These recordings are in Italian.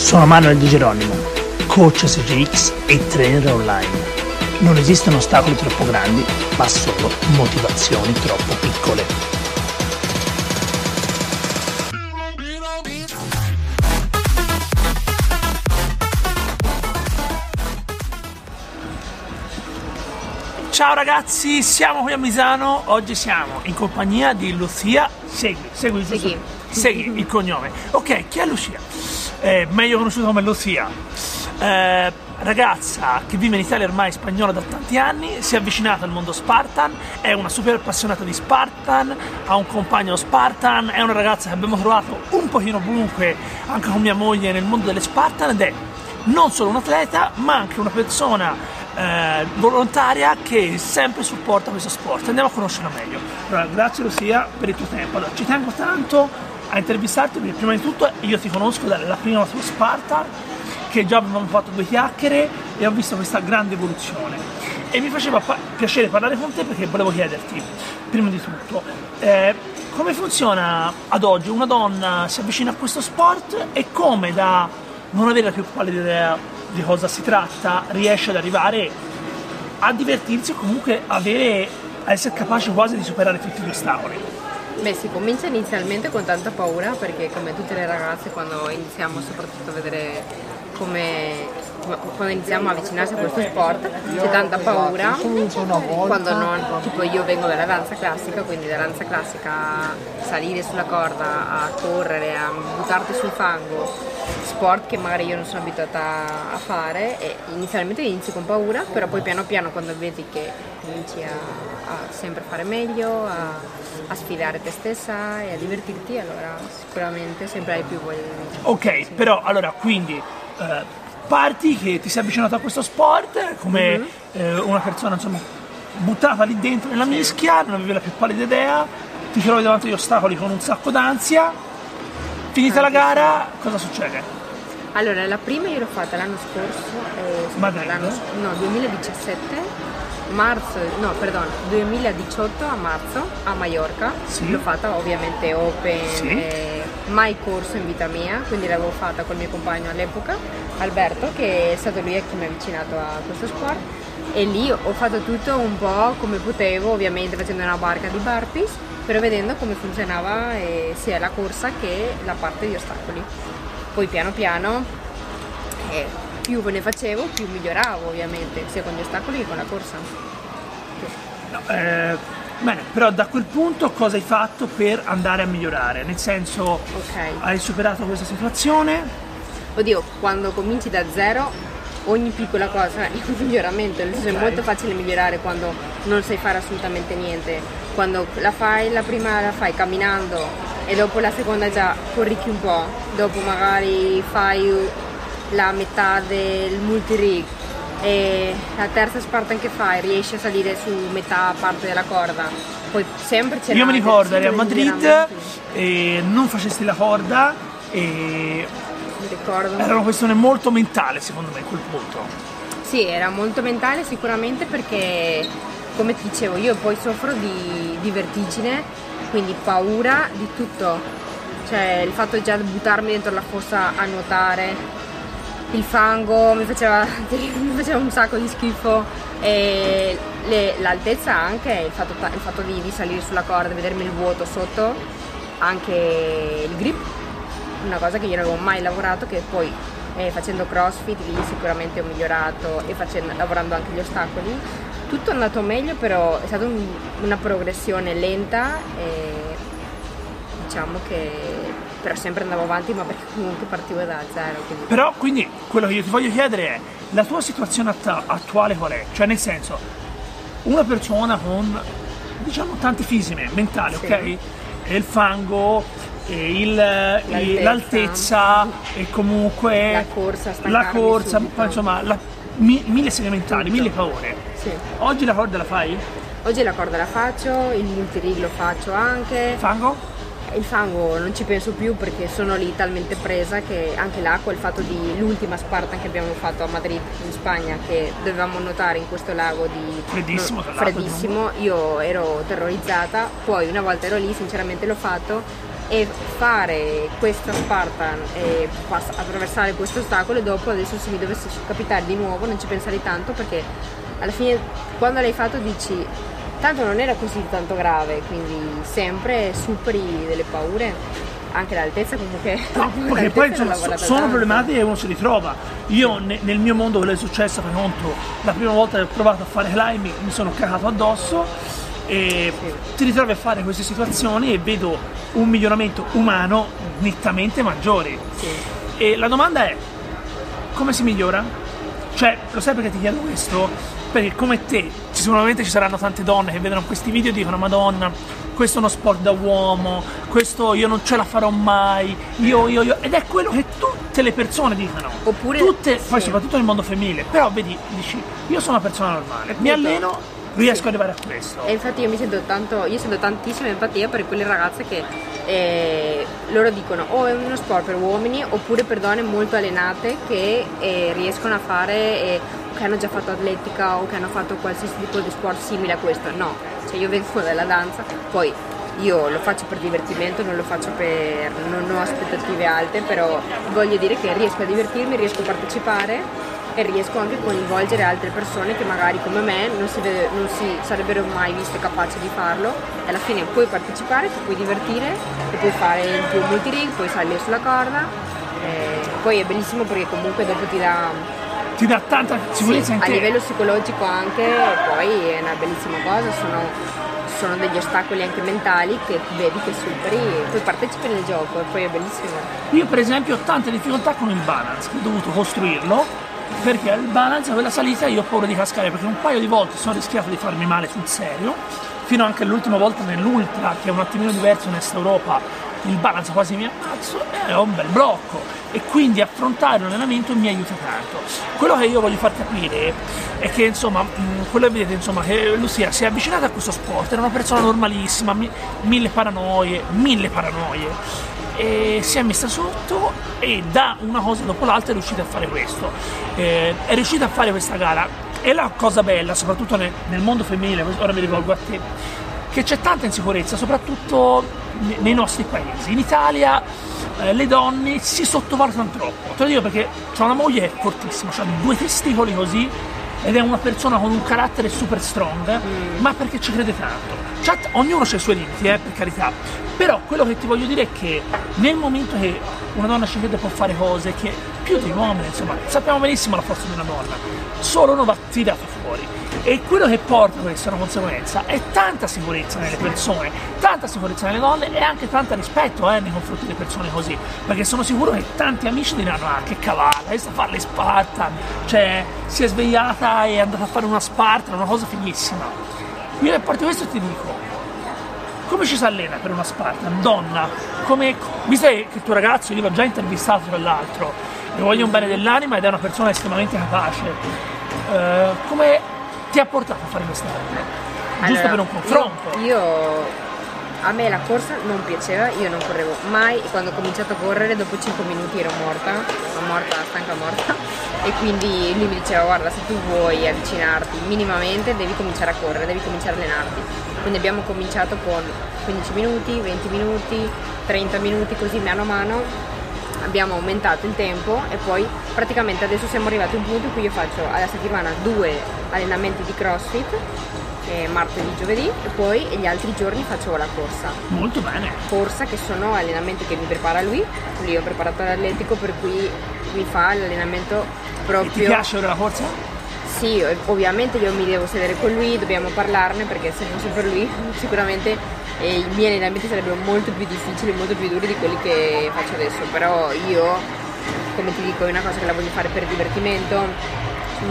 Sono Manuel Di Geronimo, coach SGX e trainer online. Non esistono ostacoli troppo grandi, ma solo motivazioni troppo piccole. Ciao ragazzi, siamo qui a Misano. Oggi siamo in compagnia di Lucia Segui. Segui? Segui. Segui il cognome. Ok, chi è Lucia? Eh, meglio conosciuta come Lucia. Eh, ragazza che vive in Italia ormai spagnola da tanti anni, si è avvicinata al mondo Spartan, è una super appassionata di Spartan, ha un compagno Spartan, è una ragazza che abbiamo trovato un pochino ovunque, anche con mia moglie, nel mondo delle Spartan ed è non solo un atleta, ma anche una persona eh, volontaria che sempre supporta questo sport. Andiamo a conoscerla meglio. Allora, grazie Lucia per il tuo tempo. Allora, ci tengo tanto a intervistarti perché prima di tutto io ti conosco dalla prima tua Spartan, che già avevamo fatto due chiacchiere e ho visto questa grande evoluzione. E mi faceva pa- piacere parlare con te perché volevo chiederti, prima di tutto, eh, come funziona ad oggi una donna si avvicina a questo sport e come da non avere la più pallida idea di cosa si tratta riesce ad arrivare a divertirsi o comunque avere, a essere capace quasi di superare tutti gli ostacoli. Beh, si comincia inizialmente con tanta paura perché come tutte le ragazze quando iniziamo soprattutto a vedere come quando iniziamo a avvicinarsi a questo sport c'è tanta paura quando non tipo io vengo dalla danza classica quindi dalla danza classica salire sulla corda a correre a buttarti sul fango sport che magari io non sono abituata a fare e inizialmente inizi con paura però poi piano piano quando vedi che cominci a, a sempre fare meglio a, a sfidare te stessa e a divertirti allora sicuramente sempre hai più voglia di Ok, Sì. però allora quindi eh, parti che ti sei avvicinato a questo sport come Mhm. eh, una persona insomma buttata lì dentro nella mischia, non avevi la più pallida idea, ti trovi davanti agli ostacoli con un sacco d'ansia, finita la gara, cosa succede? Allora, la prima io l'ho fatta l'anno scorso, eh, l'anno no, 2017, marzo, no, perdono, 2018 a marzo a Mallorca. Sì. L'ho fatta ovviamente open, Sì. eh, mai corso in vita mia, quindi l'avevo fatta col mio compagno all'epoca, Alberto, che è stato lui che mi ha avvicinato a questo sport. E lì ho fatto tutto un po' come potevo, ovviamente facendo una barca di burpees, però vedendo come funzionava eh, sia la corsa che la parte di ostacoli. Poi piano piano eh, più ne facevo, più miglioravo ovviamente, sia con gli ostacoli che con la corsa. No, eh, bene, però da quel punto cosa hai fatto per andare a migliorare? Nel senso, Ok. hai superato questa situazione? Oddio, quando cominci da zero, ogni piccola cosa è un miglioramento, senso è molto facile migliorare quando non sai fare assolutamente niente. Quando la fai, la prima la fai camminando e dopo la seconda già corrichi un po', dopo magari fai la metà del multi-rig e la terza Spartan che fai riesci a salire su metà parte della corda. Poi sempre c'è Io mi ricordo, eri a Madrid e non facesti la corda e ricordo. era una questione molto mentale secondo me a quel punto. Sì, era molto mentale sicuramente perché, come ti dicevo, io poi soffro di, di vertigine, quindi paura di tutto. Cioè il fatto già di buttarmi dentro la fossa a nuotare, il fango mi faceva, mi faceva un sacco di schifo e le- l'altezza anche, il fatto, il fatto di, di salire sulla corda, vedermi il vuoto sotto, anche il grip, una cosa che io non avevo mai lavorato che poi eh, facendo crossfit lì sicuramente ho migliorato e facendo- lavorando anche gli ostacoli tutto è andato meglio però è stata un- una progressione lenta e diciamo che però sempre andavo avanti ma perché comunque partivo da zero quindi Però quindi quello che io ti voglio chiedere è la tua situazione atta- attuale qual è? Cioè nel senso, una persona con diciamo tante fisime mentali, Sì. ok? E il fango, il- i- l'altezza e comunque La corsa, la corsa, insomma la- mi- mille segni mentali, mille paure. Sì. Oggi la corda la fai? Oggi la corda la faccio, il multirig lo faccio anche. Fango? Il fango non ci penso più perché sono lì talmente presa che anche l'acqua, il fatto di l'ultima Spartan che abbiamo fatto a Madrid in Spagna che dovevamo nuotare in questo lago di Freddissimo, l'altro, freddissimo, io ero terrorizzata, poi una volta ero lì sinceramente l'ho fatto e fare questa Spartan e pass- attraversare questo ostacolo e dopo adesso se mi dovesse capitare di nuovo non ci penserei tanto perché alla fine quando l'hai fatto dici tanto non era così tanto grave quindi sempre superi delle paure anche l'altezza comunque No, perché poi sono tanto. problematiche che uno si ritrova. Io ne- nel mio mondo quello è successo, per conto, la prima volta che ho provato a fare climbing mi sono cagato addosso e ti ritrovi a fare queste situazioni e vedo un miglioramento umano nettamente maggiore. E la domanda è, come si migliora? Cioè, lo sai perché ti chiedo questo? Perché come te, sicuramente ci saranno tante donne che vedono questi video e dicono Madonna, questo è uno sport da uomo, questo io non ce la farò mai, io, io, io. Ed è quello che tutte le persone dicono. Oppure- Tutte, poi sì. soprattutto nel mondo femminile. Però vedi, dici, io sono una persona normale, mi alleno, riesco ad arrivare a questo. E infatti io mi sento tanto, io sento tantissima empatia per quelle ragazze che eh, loro dicono o è uno sport per uomini oppure per donne molto allenate che eh, riescono a fare, eh, che hanno già fatto atletica o che hanno fatto qualsiasi tipo di sport simile a questo. No, cioè io vengo dalla danza, poi io lo faccio per divertimento, non lo faccio per. non ho aspettative alte, però voglio dire che riesco a divertirmi, riesco a partecipare e riesco anche a coinvolgere altre persone che magari come me non si, vede- non si sarebbero mai viste capaci di farlo. E alla fine puoi partecipare, ti puoi divertire e puoi fare il tuo multirig, puoi salire sulla corda. E poi è bellissimo perché comunque dopo ti dà Ti dà tanta sicurezza sì, a livello psicologico anche poi è una bellissima cosa, sono, sono degli ostacoli anche mentali che vedi che superi e poi partecipi nel gioco e poi è bellissimo. Io per esempio ho tante difficoltà con il balance, ho dovuto costruirlo, perché il balance, quella salita, io ho paura di cascare, perché un paio di volte sono rischiato di farmi male sul serio, fino anche all'ultima volta nell'ultra, che è un attimino diverso in Est Europa, il balance quasi mi ammazzo, e ho un bel blocco. E quindi affrontare un allenamento mi aiuta tanto. Quello che io voglio far capire è che insomma, quello che vedete insomma, che Lucia si è avvicinata a questo sport, era una persona normalissima, mi- mille paranoie, mille paranoie e si è messa sotto e da una cosa dopo l'altra è riuscita a fare questo. Eh, è riuscita a fare questa gara. E la cosa bella, soprattutto nel, nel mondo femminile, ora mi rivolgo a te, che c'è tanta insicurezza, soprattutto ne- nei nostri paesi. In Italia eh, le donne si sottovalutano troppo. Te lo dico perché ho una moglie fortissima, ha due testicoli così ed è una persona con un carattere super strong, ma perché ci crede tanto. Chat, ognuno ha i suoi limiti, eh, per carità. Però quello che ti voglio dire è che nel momento che una donna ci crede può fare cose che più di uomini, insomma, sappiamo benissimo la forza di una donna, solo uno va tirato fuori. E quello che porta questa una conseguenza è tanta sicurezza nelle persone, tanta sicurezza nelle donne e anche tanta rispetto eh, nei confronti delle persone così. Perché sono sicuro che tanti amici diranno: Ah, che cavata, sta a fare le Spartan, cioè si è svegliata e è andata a fare una Spartan, una cosa fighissima. Io a parte questo ti dico, come ci si allena per una Spartan? Donna, come, visto che il tuo ragazzo, io l'ho già intervistato tra l'altro, le voglio un bene dell'anima ed è una persona estremamente capace, eh, come ti ha portato a fare questa cosa? Giusto Allora, per un confronto. Io, io- a me la corsa non piaceva, io non correvo mai e quando ho cominciato a correre dopo 5 minuti ero morta, ero morta, stanca morta e quindi lui mi diceva guarda se tu vuoi avvicinarti minimamente devi cominciare a correre, devi cominciare a allenarti. Quindi abbiamo cominciato con 15 minuti, 20 minuti, 30 minuti così mano a mano abbiamo aumentato il tempo e poi praticamente adesso siamo arrivati a un punto in cui io faccio alla settimana due allenamenti di crossfit martedì, giovedì e poi gli altri giorni faccio la corsa Molto bene. corsa che sono allenamenti che mi prepara lui lui ho preparato l'atletico per cui mi fa l'allenamento E proprio ti piace la corsa? sì, ov- ovviamente io mi devo sedere con lui, dobbiamo parlarne perché se fosse per lui sicuramente eh, i miei allenamenti sarebbero molto più difficili, molto più duri di quelli che faccio adesso, però io, come ti dico, è una cosa che la voglio fare per divertimento,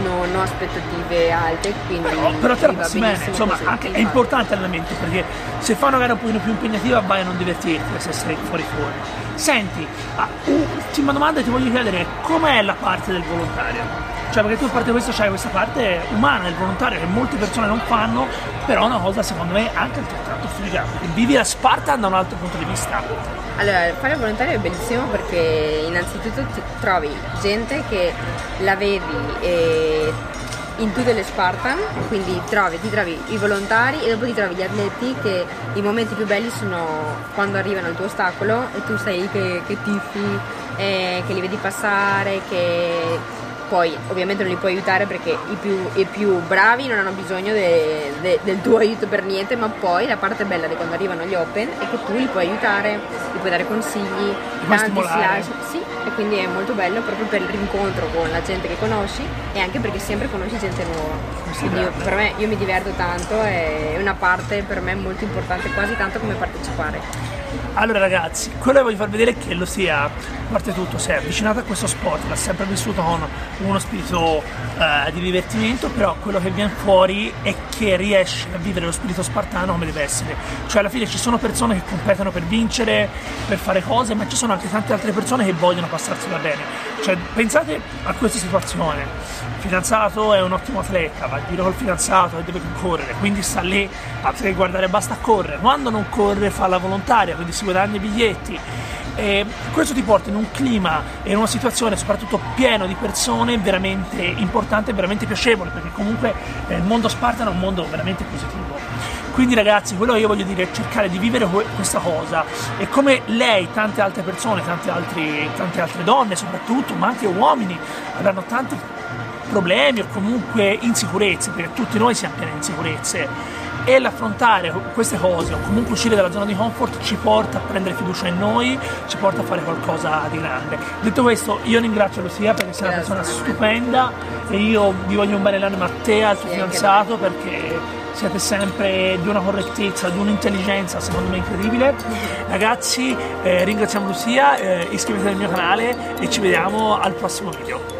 non ho aspettative alte, quindi Però, però te la passi bene, insomma, anche, è importante l'allenamento perché se fai una gara un pochino più impegnativa vai a non divertirti se sei fuori fuori. Senti, ah, ultima domanda ti voglio chiedere, com'è la parte del volontario? Cioè perché tu a parte questo c'hai questa parte umana del volontario che molte persone non fanno, però è una cosa secondo me anche altrettanto figa, vivi la Spartan da un altro punto di vista. Allora, fare volontario è bellissimo perché innanzitutto ti trovi gente che la vedi eh, in tutte le Spartan, quindi trovi, ti trovi i volontari e dopo ti trovi gli atleti che i momenti più belli sono quando arrivano al tuo ostacolo e tu sei lì che, che tifi, eh, che li vedi passare, che poi ovviamente non li puoi aiutare perché i più, i più bravi non hanno bisogno de- de- del tuo aiuto per niente, ma poi la parte bella di quando arrivano gli open è che tu li puoi aiutare, gli puoi dare consigli, tanti slash, sì, e quindi è molto bello proprio per il rincontro con la gente che conosci e anche perché sempre conosci gente nuova. Quindi io, per me io mi diverto tanto, è una parte per me molto importante, quasi tanto come partecipare. Allora ragazzi, quello che voglio far vedere è che lo sia, a parte tutto, si è avvicinato a questo sport, l'ha sempre vissuto con uno spirito eh, di divertimento, però quello che viene fuori è che riesce a vivere lo spirito spartano come deve essere. Cioè alla fine ci sono persone che competono per vincere, per fare cose, ma ci sono anche tante altre persone che vogliono passarsela bene. Cioè pensate a questa situazione. Il fidanzato è un ottimo atleta, va in giro col fidanzato e deve correre, quindi sta lì a guardare basta correre. Quando non corre fa la volontaria, quindi si guadagna i biglietti. E questo ti porta in un clima e in una situazione soprattutto pieno di persone veramente importante e veramente piacevole, perché comunque eh, il mondo spartano è un mondo veramente positivo. Quindi ragazzi, quello che io voglio dire è cercare di vivere que- questa cosa e come lei, tante altre persone, tante, altri- tante altre donne soprattutto, ma anche uomini, avranno tanti problemi o comunque insicurezze, perché tutti noi siamo pieni di insicurezze. E l'affrontare queste cose o comunque uscire dalla zona di comfort ci porta a prendere fiducia in noi, ci porta a fare qualcosa di grande. Detto questo, io ringrazio Lucia perché sei una persona stupenda e io vi voglio un bene l'anima a te e al tuo fidanzato perché siete sempre di una correttezza, di un'intelligenza secondo me incredibile. Ragazzi, eh, ringraziamo Lucia, eh, iscrivetevi al mio canale e ci vediamo al prossimo video.